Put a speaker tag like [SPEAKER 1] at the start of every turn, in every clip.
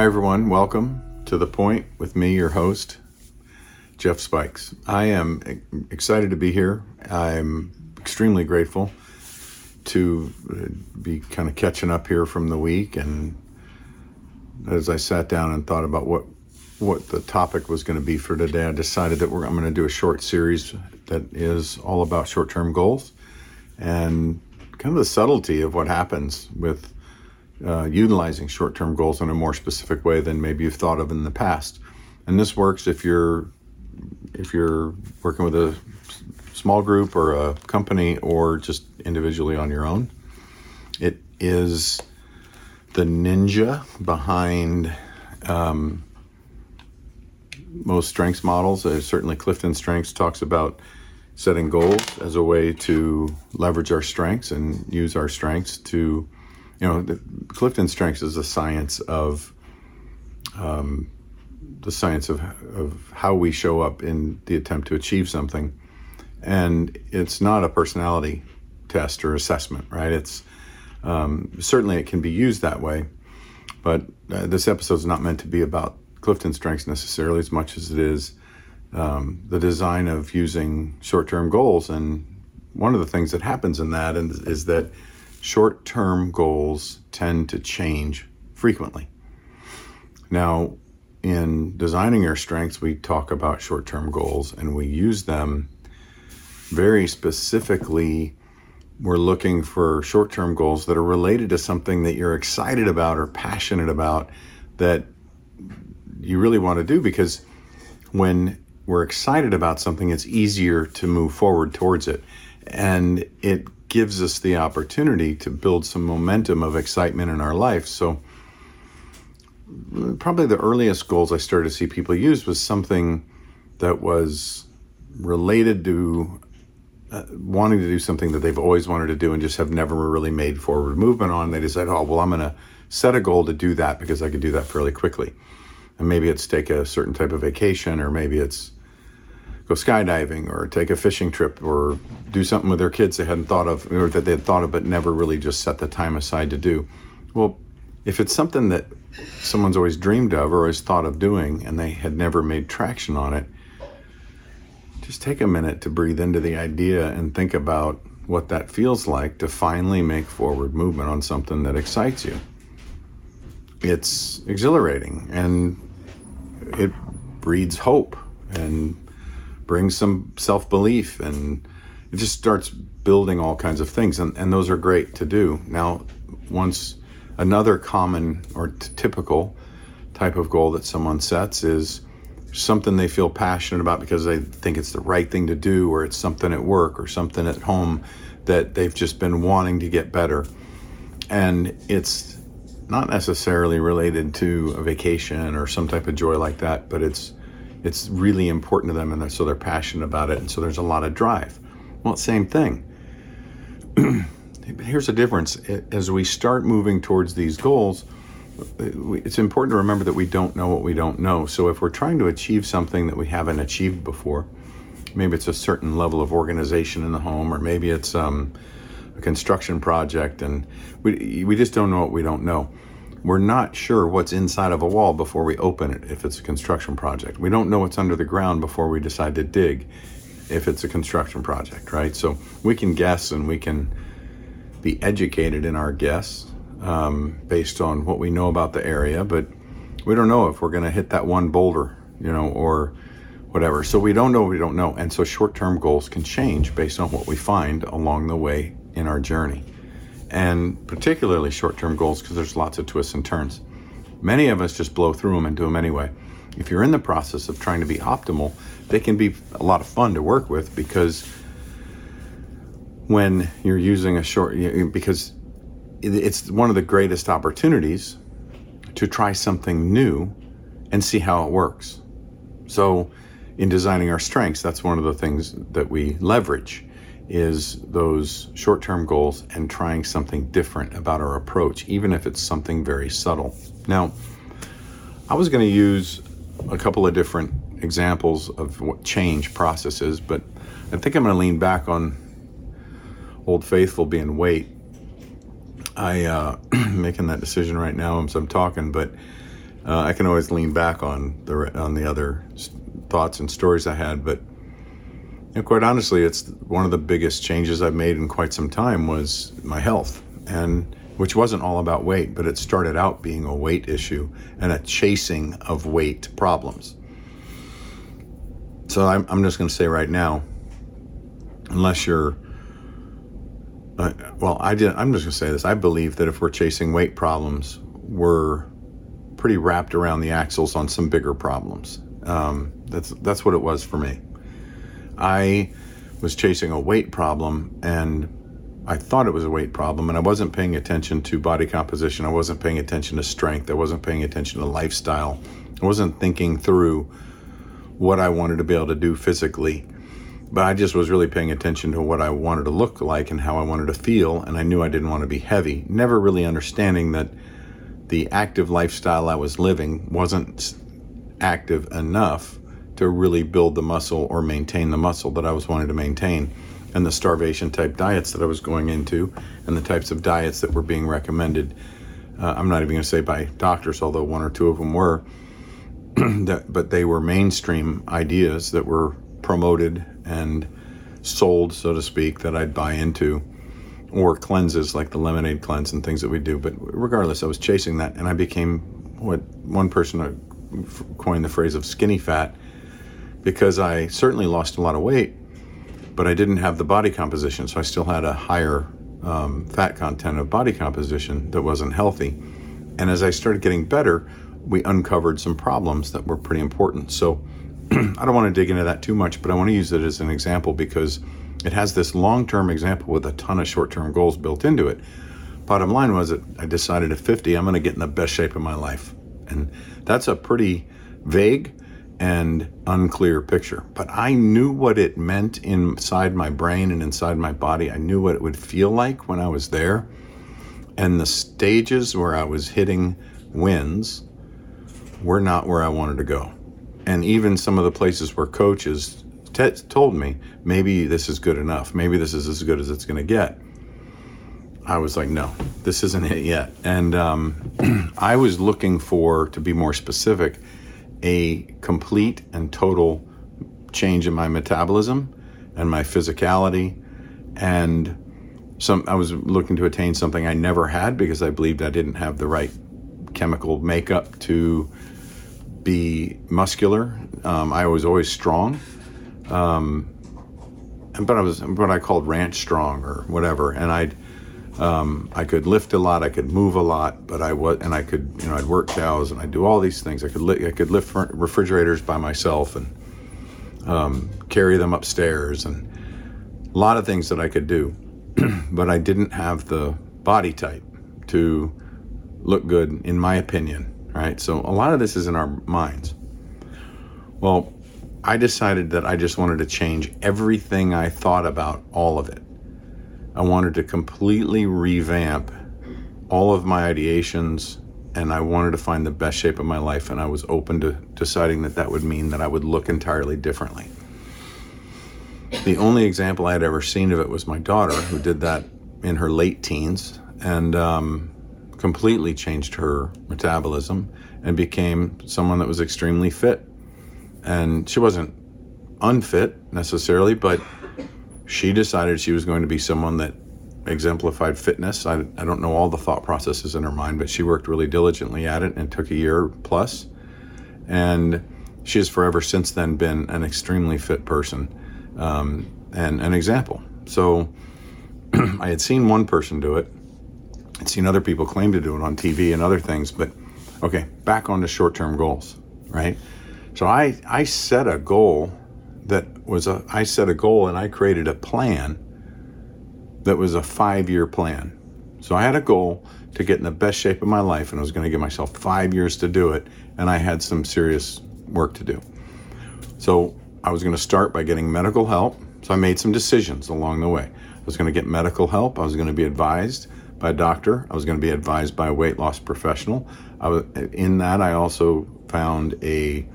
[SPEAKER 1] Hi, everyone. Welcome to The Point with me, your host, Jeff Spikes. I am excited to be here. I'm extremely grateful to uh, be kind of catching up here from the week. And as I sat down and thought about what what the topic was going to be for today, I decided that I'm going to do a short series that is all about short-term goals and kind of the subtlety of what happens with uh, utilizing short-term goals in a more specific way than maybe you've thought of in the past. And this works if you're if you're working with a small group or a company or just individually on your own. It is the ninja behind um, most strengths models. Uh, certainly, Clifton Strengths talks about setting goals as a way to leverage our strengths and use our strengths to, you know, the, Clifton Strengths is a science of um, the science of, of how we show up in the attempt to achieve something. And it's not a personality test or assessment, right? It's um, certainly it can be used that way, but uh, this episode is not meant to be about Clifton strengths necessarily as much as it is um, the design of using short-term goals. And one of the things that happens in that is, is that short-term goals tend to change frequently. Now, in designing our strengths, we talk about short term goals and we use them very specifically. We're looking for short term goals that are related to something that you're excited about or passionate about that you really want to do because when we're excited about something, it's easier to move forward towards it. And it gives us the opportunity to build some momentum of excitement in our life. So, probably the earliest goals I started to see people use was something that was related to uh, wanting to do something that they've always wanted to do and just have never really made forward movement on. They decide, oh, well, I'm going to set a goal to do that because I can do that fairly quickly. And maybe it's take a certain type of vacation, or maybe it's go skydiving, or take a fishing trip, or do something with their kids they hadn't thought of, or that they had thought of but never really just set the time aside to do. Well, if it's something that someone's always dreamed of or always thought of doing and they had never made traction on it, just take a minute to breathe into the idea and think about what that feels like to finally make forward movement on something that excites you. It's exhilarating and it breeds hope and brings some self belief and it just starts building all kinds of things. And, and those are great to do. Now, once Another common or t- typical type of goal that someone sets is something they feel passionate about because they think it's the right thing to do, or it's something at work or something at home that they've just been wanting to get better. And it's not necessarily related to a vacation or some type of joy like that, but it's it's really important to them, and so they're passionate about it, and so there's a lot of drive. Well, same thing. here's the difference. As we start moving towards these goals, it's important to remember that we don't know what we don't know. So if we're trying to achieve something that we haven't achieved before, maybe it's a certain level of organization in the home, or maybe it's um, a construction project, and we we just don't know what we don't know. We're not sure what's inside of a wall before we open it if it's a construction project. We don't know what's under the ground before we decide to dig if it's a construction project, right? So we can guess and we can be educated in our guess um, based on what we know about the area, but we don't know if we're going to hit that one boulder, you know, or whatever. So we don't know, we don't know. And so short term goals can change based on what we find along the way in our journey. And particularly short term goals because there's lots of twists and turns. Many of us just blow through them and do them anyway. If you're in the process of trying to be optimal, they can be a lot of fun to work with because when you're using a short because it's one of the greatest opportunities to try something new and see how it works. So in designing our strengths, that's one of the things that we leverage is those short-term goals and trying something different about our approach, even if it's something very subtle. Now, I was going to use a couple of different examples of what change processes, but I think I'm going to lean back on Old Faithful being weight. I uh, making that decision right now as I'm talking, but uh, I can always lean back on the on the other thoughts and stories I had, but know, quite honestly, it's one of the biggest changes I've made in quite some time was my health, and which wasn't all about weight, but it started out being a weight issue and a chasing of weight problems. So I'm, I'm just going to say right now, unless you're uh, well, I did. I'm just going to say this. I believe that if we're chasing weight problems, we're pretty wrapped around the axles on some bigger problems. Um, that's that's what it was for me. I was chasing a weight problem, and I thought it was a weight problem, and I wasn't paying attention to body composition. I wasn't paying attention to strength. I wasn't paying attention to lifestyle. I wasn't thinking through what I wanted to be able to do physically but I just was really paying attention to what I wanted to look like and how I wanted to feel, and I knew I didn't want to be heavy. Never really understanding that the active lifestyle I was living wasn't active enough to really build the muscle or maintain the muscle that I was wanting to maintain. And the starvation type diets that I was going into, and the types of diets that were being recommended. Uh, I'm not even going to say by doctors, although one or two of them were, that, but they were mainstream ideas that were promoted and sold, so to speak, that I'd buy into, or cleanses like the lemonade cleanse and things that we do. But regardless, I was chasing that, and I became what one person uh, coined the phrase of skinny fat because I certainly lost a lot of weight, but I didn't have the body composition, so I still had a higher um, fat content of body composition that wasn't healthy. And as I started getting better, we uncovered some problems that were pretty important. So I don't want to dig into that too much, but I want to use it as an example because it has this long term example with a ton of short term goals built into it. Bottom line was that I decided at 50, I'm going to get in the best shape of my life. And that's a pretty vague and unclear picture. But I knew what it meant inside my brain and inside my body. I knew what it would feel like when I was there. And the stages where I was hitting wins were not where I wanted to go and even some of the places where coaches t- told me maybe this is good enough maybe this is as good as it's going to get i was like no this isn't it yet and um, i was looking for to be more specific a complete and total change in my metabolism and my physicality and some i was looking to attain something i never had because i believed i didn't have the right chemical makeup to be muscular. Um, I was always strong, um, but I was what I called ranch strong or whatever. And I'd um, I could lift a lot, I could move a lot, but I was and I could you know I'd work cows and I'd do all these things. I could li- I could lift refrigerators by myself and um, carry them upstairs and a lot of things that I could do, but I didn't have the body type to look good in my opinion right? So a lot of this is in our minds. Well, I decided that I just wanted to change everything I thought about all of it. I wanted to completely revamp all of my ideations and I wanted to find the best shape of my life and I was open to deciding that that would mean that I would look entirely differently. The only example I had ever seen of it was my daughter who did that in her late teens and um, completely changed her metabolism and became someone that was extremely fit. And she wasn't unfit necessarily, but she decided she was going to be someone that exemplified fitness. I, I don't know all the thought processes in her mind, but she worked really diligently at it and took a year plus. And she has forever since then been an extremely fit person um, and an example. So I had seen one person do it I'd seen other people claim to do it on TV and other things, but okay, back on to short term goals, right? So I, I set a goal was a, I set a goal and I created a plan that was a five year plan. So I had a goal to get in the best shape of my life and I was going to give myself five years to do it. And I had some serious work to do. So I was going to start by getting medical help. So I made some decisions along the way. I was going to get medical help. I was going to be advised by a doctor. I was going to be advised by a weight loss professional. Was, in that, I also found a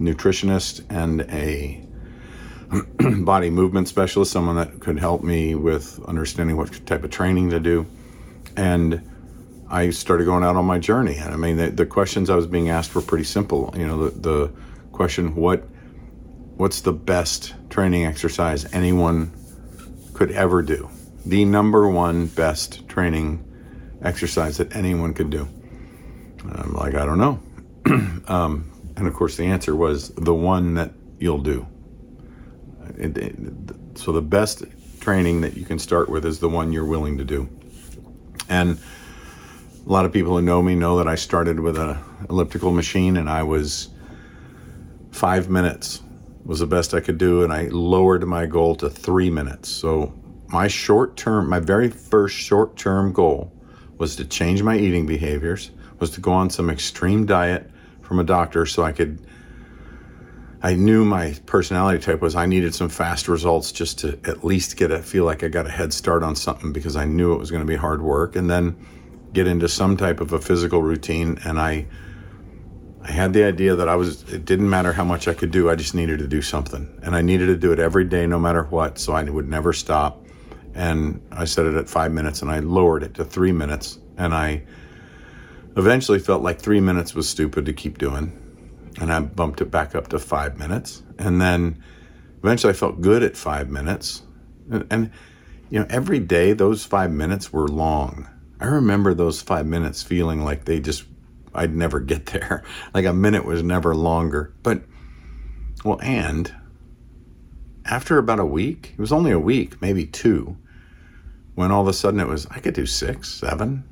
[SPEAKER 1] nutritionist and a body movement specialist, someone that could help me with understanding what type of training to do. And I started going out on my journey. And I mean, the, the questions I was being asked were pretty simple. You know, the, the question, what what's the best training exercise anyone could ever do? The number one best training exercise that anyone could do. And I'm like, I don't know. um, and of course, the answer was the one that you'll do. So the best training that you can start with is the one you're willing to do. And a lot of people who know me know that I started with an elliptical machine and I was five minutes was the best I could do. And I lowered my goal to three minutes. So my short term, my very first short term goal was to change my eating behaviors, was to go on some extreme diet from a doctor so I could I knew my personality type was I needed some fast results just to at least get a feel like I got a head start on something because I knew it was going to be hard work. And then get into some type of a physical routine and I I had the idea that I was it didn't matter how much I could do I just needed to do something. And I needed to do it every day no matter what so I would never stop. And I set it at 5 minutes and I lowered it to 3 minutes. And I eventually felt like 3 minutes was stupid to keep doing and I bumped it back up to five minutes. And then eventually I felt good at five minutes. And, and, you know, every day those five minutes were long. I remember those five minutes feeling like they just, I'd never get there. Like a minute was never longer. But, well, and after about a week, it was only a week, maybe two, when all of a sudden it was, I could do six, seven,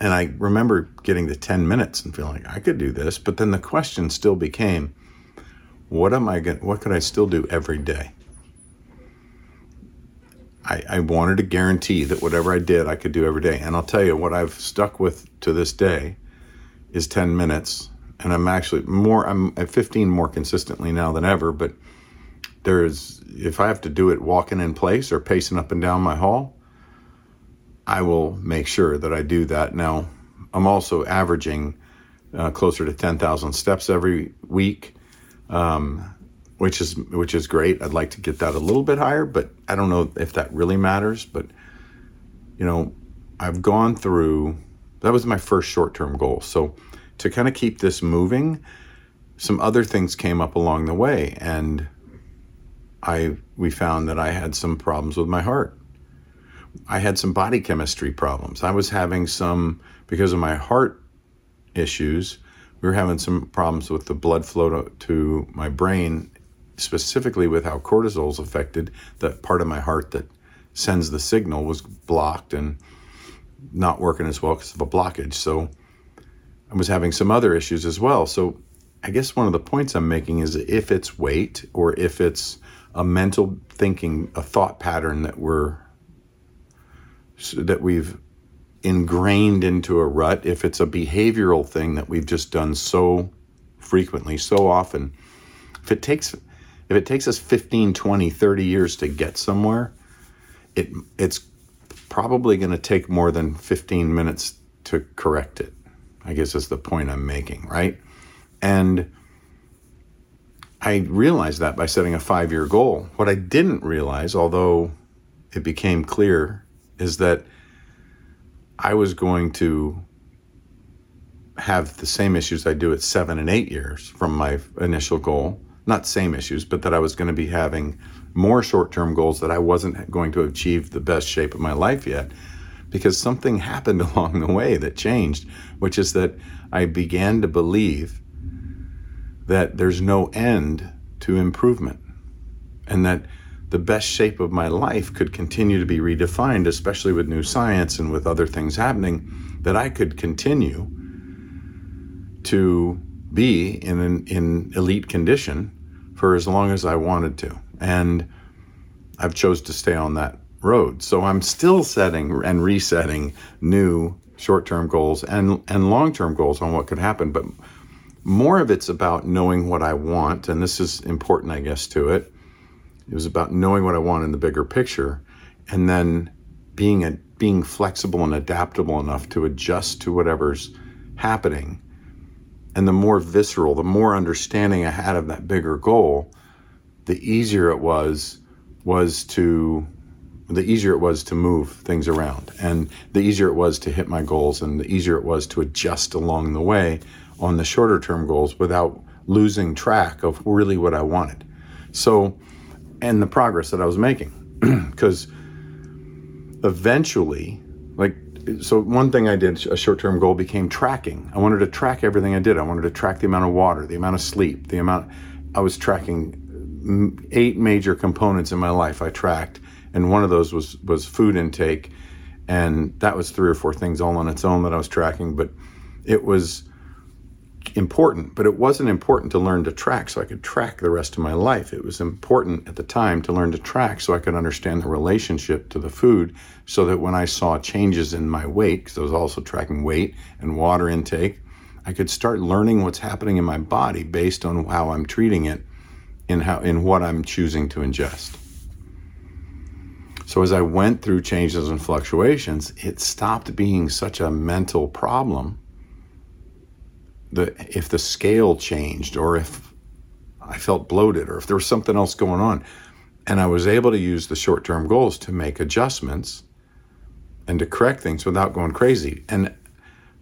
[SPEAKER 1] and I remember getting to 10 minutes and feeling like I could do this, but then the question still became, what am I going what could I still do every day? I, I wanted to guarantee that whatever I did, I could do every day. And I'll tell you what I've stuck with to this day is 10 minutes. And I'm actually more, I'm at 15 more consistently now than ever. But there's, if I have to do it walking in place or pacing up and down my hall, I will make sure that I do that. Now, I'm also averaging uh, closer to 10,000 steps every week, um, which is which is great. I'd like to get that a little bit higher, but I don't know if that really matters. But you know, I've gone through. That was my first short-term goal. So to kind of keep this moving, some other things came up along the way, and I we found that I had some problems with my heart I had some body chemistry problems. I was having some, because of my heart issues, we were having some problems with the blood flow to, to my brain, specifically with how cortisol is affected. That part of my heart that sends the signal was blocked and not working as well because of a blockage. So I was having some other issues as well. So I guess one of the points I'm making is if it's weight or if it's a mental thinking, a thought pattern that we're that we've ingrained into a rut, if it's a behavioral thing that we've just done so frequently, so often, if it takes if it takes us 15, 20, 30 years to get somewhere, it it's probably going to take more than 15 minutes to correct it. I guess is the point I'm making, right? And I realized that by setting a 5-year goal. What I didn't realize, although it became clear is that I was going to have the same issues I do at seven and eight years from my initial goal. Not same issues, but that I was going to be having more short term goals that I wasn't going to achieve the best shape of my life yet because something happened along the way that changed, which is that I began to believe that there's no end to improvement and that the best shape of my life could continue to be redefined, especially with new science and with other things happening, that I could continue to be in an in elite condition for as long as I wanted to. And I've chose to stay on that road. So I'm still setting and resetting new short-term goals and and long-term goals on what could happen, but more of it's about knowing what I want, and this is important, I guess, to it it was about knowing what I want in the bigger picture and then being a, being flexible and adaptable enough to adjust to whatever's happening. And the more visceral, the more understanding I had of that bigger goal, the easier it was was to the easier it was to move things around, and the easier it was to hit my goals, and the easier it was to adjust along the way on the shorter term goals without losing track of really what I wanted. So, and the progress that I was making, because eventually, like, so one thing I did, a short term goal became tracking. I wanted to track everything I did. I wanted to track the amount of water, the amount of sleep, the amount. I was tracking mm, eight major components in my life. I tracked, and one of those was was food intake, and that was three or four things all on its own that I was tracking. But it was important, but it wasn't important to learn to track so I could track the rest of my life. It was important at the time to learn to track so I could understand the relationship to the food so that when I saw changes in my weight, because I was also tracking weight and water intake, I could start learning what's happening in my body based on how I'm treating it in how in what I'm choosing to ingest. So as I went through changes and fluctuations, it stopped being such a mental problem the if the scale changed or if I felt bloated or if there was something else going on. And I was able to use the short term goals to make adjustments and to correct things without going crazy. And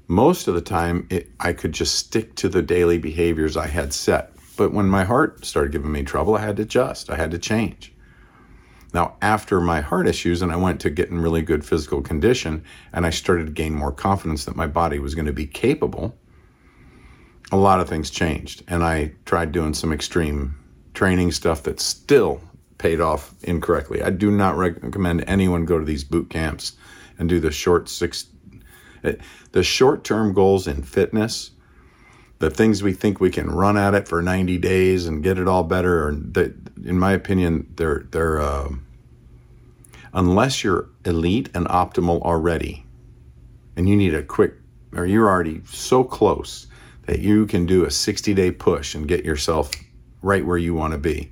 [SPEAKER 1] most of the time, it, I could just stick to the daily behaviors I had set. But when my heart started giving me trouble, I had to adjust, I had to change. Now, after my heart issues, and I went to get in really good physical condition, and I started to gain more confidence that my body was going to be capable a lot of things changed. And I tried doing some extreme training stuff that still paid off incorrectly. I do not recommend anyone go to these boot camps and do the short six eh, the short-term goals in fitness the things we think we can run at it for 90 days and get it all better or that in my opinion they're they're uh, unless you're elite and optimal already and you need a quick or you're already so close that you can do a 60 day push and get yourself right where you want to be.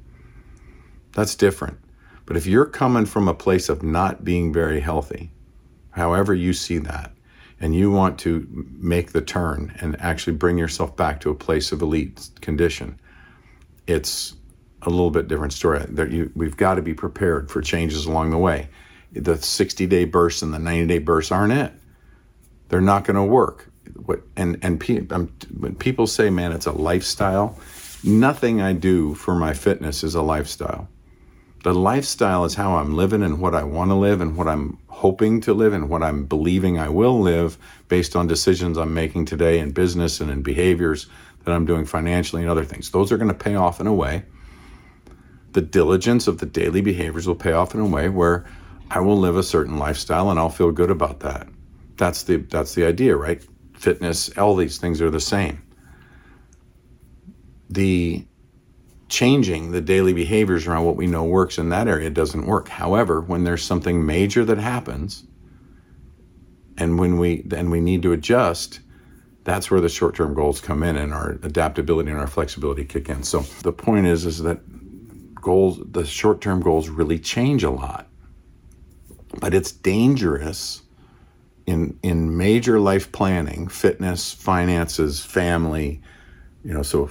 [SPEAKER 1] That's different. But if you're coming from a place of not being very healthy, however you see that, and you want to make the turn and actually bring yourself back to a place of elite condition, it's a little bit different story. You, we've got to be prepared for changes along the way. The 60 day bursts and the 90 day bursts aren't it. They're not going to work what and and pe- when people say, "Man, it's a lifestyle," nothing I do for my fitness is a lifestyle. The lifestyle is how I'm living and what I want to live and what I'm hoping to live and what I'm believing I will live based on decisions I'm making today in business and in behaviors that I'm doing financially and other things. Those are going to pay off in a way. The diligence of the daily behaviors will pay off in a way where I will live a certain lifestyle and I'll feel good about that. That's the that's the idea, right? Fitness, all these things are the same. The changing the daily behaviors around what we know works in that area doesn't work. However, when there's something major that happens, and when we then we need to adjust, that's where the short-term goals come in and our adaptability and our flexibility kick in. So the point is is that goals the short-term goals really change a lot. But it's dangerous in in major life planning, fitness, finances, family, you know, so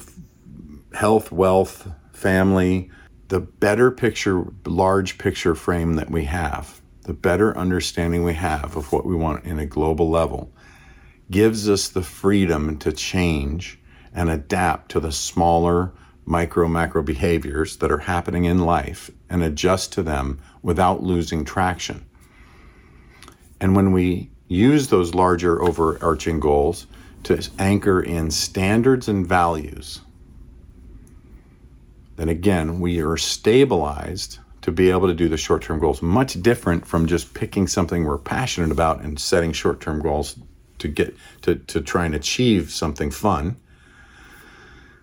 [SPEAKER 1] health, wealth, family, the better picture, large picture frame that we have, the better understanding we have of what we want in a global level, gives us the freedom to change and adapt to the smaller micro macro behaviors that are happening in life and adjust to them without losing traction. And when we use those larger overarching goals to anchor in standards and values, then again, we are stabilized to be able to do the short term goals. Much different from just picking something we're passionate about and setting short term goals to get to, to try and achieve something fun.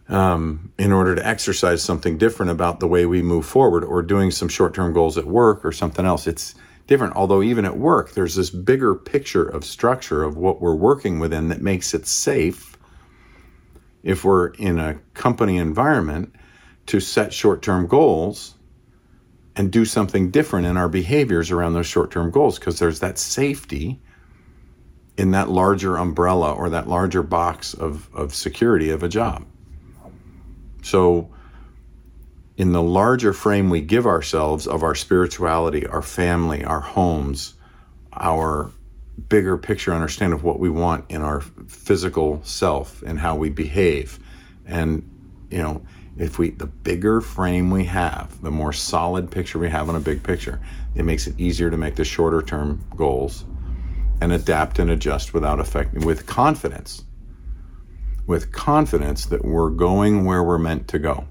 [SPEAKER 1] Um, in order to exercise something different about the way we move forward or doing some short term goals at work or something else. It's different. Although, even at work, there's this bigger picture of structure of what we're working within that makes it safe if we're in a company environment to set short term goals and do something different in our behaviors around those short term goals because there's that safety in that larger umbrella or that larger box of, of security of a job. So, in the larger frame we give ourselves of our spirituality, our family, our homes, our bigger picture understanding of what we want in our physical self and how we behave. And, you know, if we, the bigger frame we have, the more solid picture we have on a big picture, it makes it easier to make the shorter term goals and adapt and adjust without affecting, with confidence, with confidence that we're going where we're meant to go.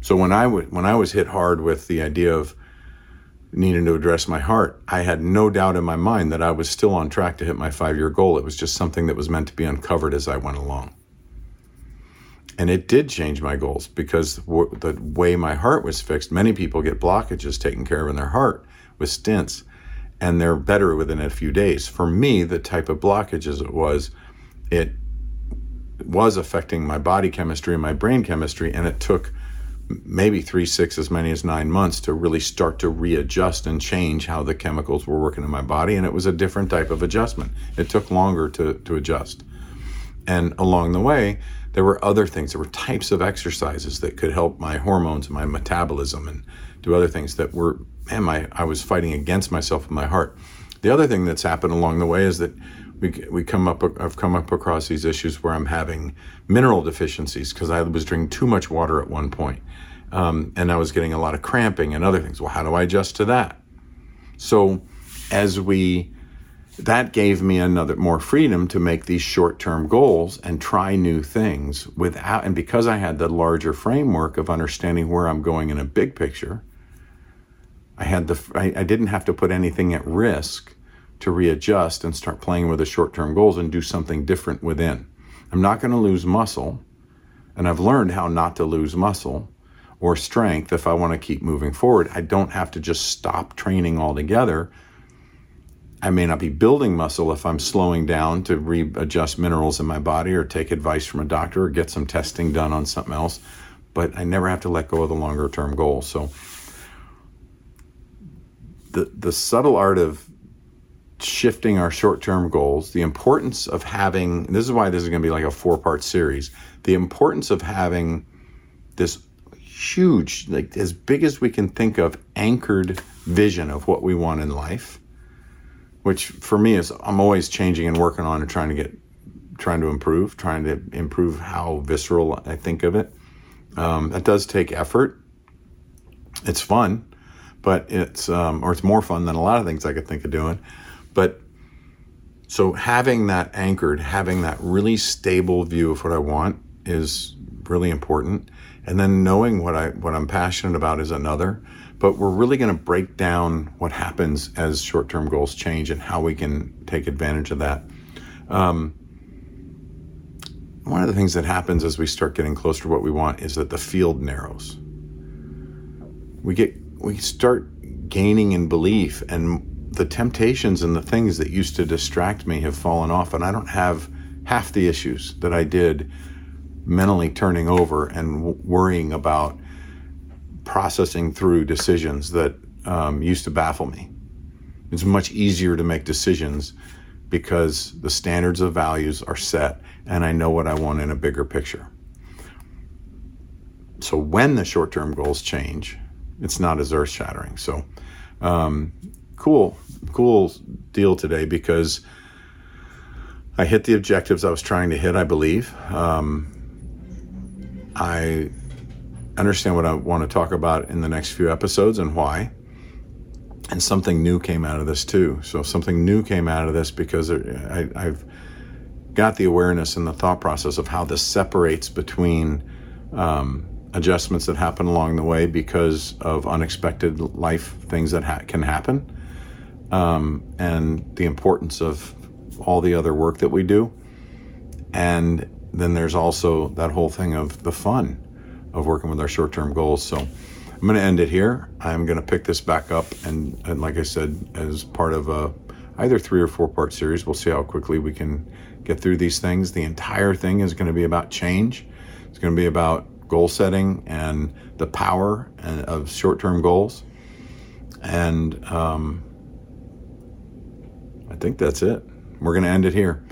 [SPEAKER 1] So when I, w- when I was hit hard with the idea of needing to address my heart, I had no doubt in my mind that I was still on track to hit my five year goal. It was just something that was meant to be uncovered as I went along. And it did change my goals because the way my heart was fixed, many people get blockages taken care of in their heart with stents, and they're better within a few days. For me, the type of blockages it was, it was affecting my body chemistry and my brain chemistry, and it took maybe three, six, as many as nine months to really start to readjust and change how the chemicals were working in my body. And it was a different type of adjustment. It took longer to, to adjust. And along the way, there were other things. There were types of exercises that could help my hormones and my metabolism and do other things that were, man, my, I was fighting against myself in my heart. The other thing that's happened along the way is that we, we come up I've come up across these issues where I'm having mineral deficiencies because I was drinking too much water at one point. Um, and I was getting a lot of cramping and other things. Well, how do I adjust to that? So as we that gave me another more freedom to make these short-term goals and try new things without and because I had the larger framework of understanding where I'm going in a big picture, I had the I, I didn't have to put anything at risk to readjust and start playing with the short term goals and do something different within. I'm not going to lose muscle, and I've learned how not to lose muscle or strength if I want to keep moving forward. I don't have to just stop training altogether. I may not be building muscle if I'm slowing down to readjust minerals in my body or take advice from a doctor or get some testing done on something else, but I never have to let go of the longer term goal. So the the subtle art of shifting our short term goals, the importance of having this is why this is going to be like a four part series. The importance of having this huge, like as big as we can think of, anchored vision of what we want in life, which for me is I'm always changing and working on and trying to get, trying to improve, trying to improve how visceral I think of it. Um, that does take effort. It's fun, but it's um, or it's more fun than a lot of things I could think of doing. But so having that anchored, having that really stable view of what I want is really important. And then knowing what I what I'm passionate about is another. But we're really going to break down what happens as short-term goals change and how we can take advantage of that. Um, one of the things that happens as we start getting closer to what we want is that the field narrows. We get we start gaining in belief and the temptations and the things that used to distract me have fallen off, and I don't have half the issues that I did mentally turning over and w- worrying about processing through decisions that um, used to baffle me. It's much easier to make decisions because the standards of values are set and I know what I want in a bigger picture. So when the short term goals change, it's not as earth shattering. So, um, cool, cool deal today because I hit the objectives I was trying to hit, I believe. Um, I understand what I want to talk about in the next few episodes and why. And something new came out of this too. So, something new came out of this because I, have got the awareness and the thought process of how this separates between um, adjustments that happen along the way because of unexpected life things that ha- can happen um, and the importance of all the other work that we do. And then there's also that whole thing of the fun of working with our short term goals. So I'm going to end it here. I'm going to pick this back up. And, and like I said, as part of a either three or four part series, we'll see how quickly we can get through these things. The entire thing is going to be about change, it's going to be about goal setting and the power of short term goals. And, um, think that's it. We're going to end it here.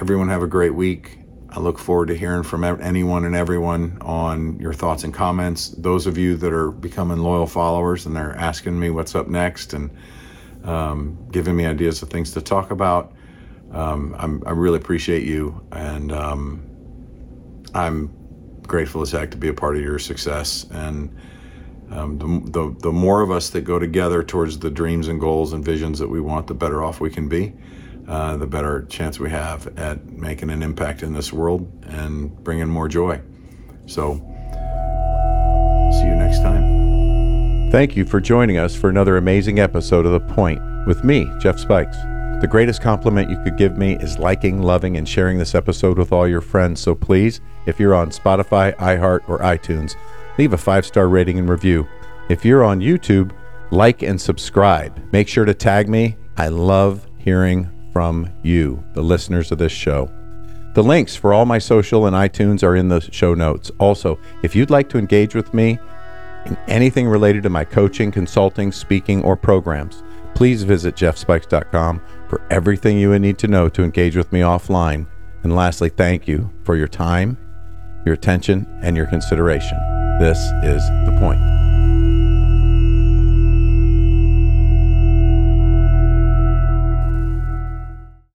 [SPEAKER 1] Everyone have a great week. I look forward to hearing from anyone and everyone on your thoughts and comments. Those of you that are becoming loyal followers and they're asking me what's up next and um, giving me ideas of things to talk about, um, i really appreciate you. And um, I'm grateful as heck to be a part of your success. And um, the, the, the more of us that go together towards the dreams and goals and visions that we want, the better off we can be. Uh, the better chance we have at making an impact in this world and bringing more joy. So, see you next time.
[SPEAKER 2] Thank you for joining us for another amazing episode of The Point with me, Jeff Spikes. The greatest compliment you could give me is liking, loving, and sharing this episode with all your friends. So please, if you're on Spotify, iHeart, or iTunes, leave a five star rating and review. If you're on YouTube, like and subscribe. Make sure to tag me. I love hearing from you, the listeners of this show. The links for all my social and iTunes are in the show notes. Also, if you'd like to engage with me in anything related to my coaching, consulting, speaking, or programs, please visit jeffspikes.com for everything you would need to know to engage with me offline. And lastly, thank you for your time, your attention, and your consideration. This is The Point.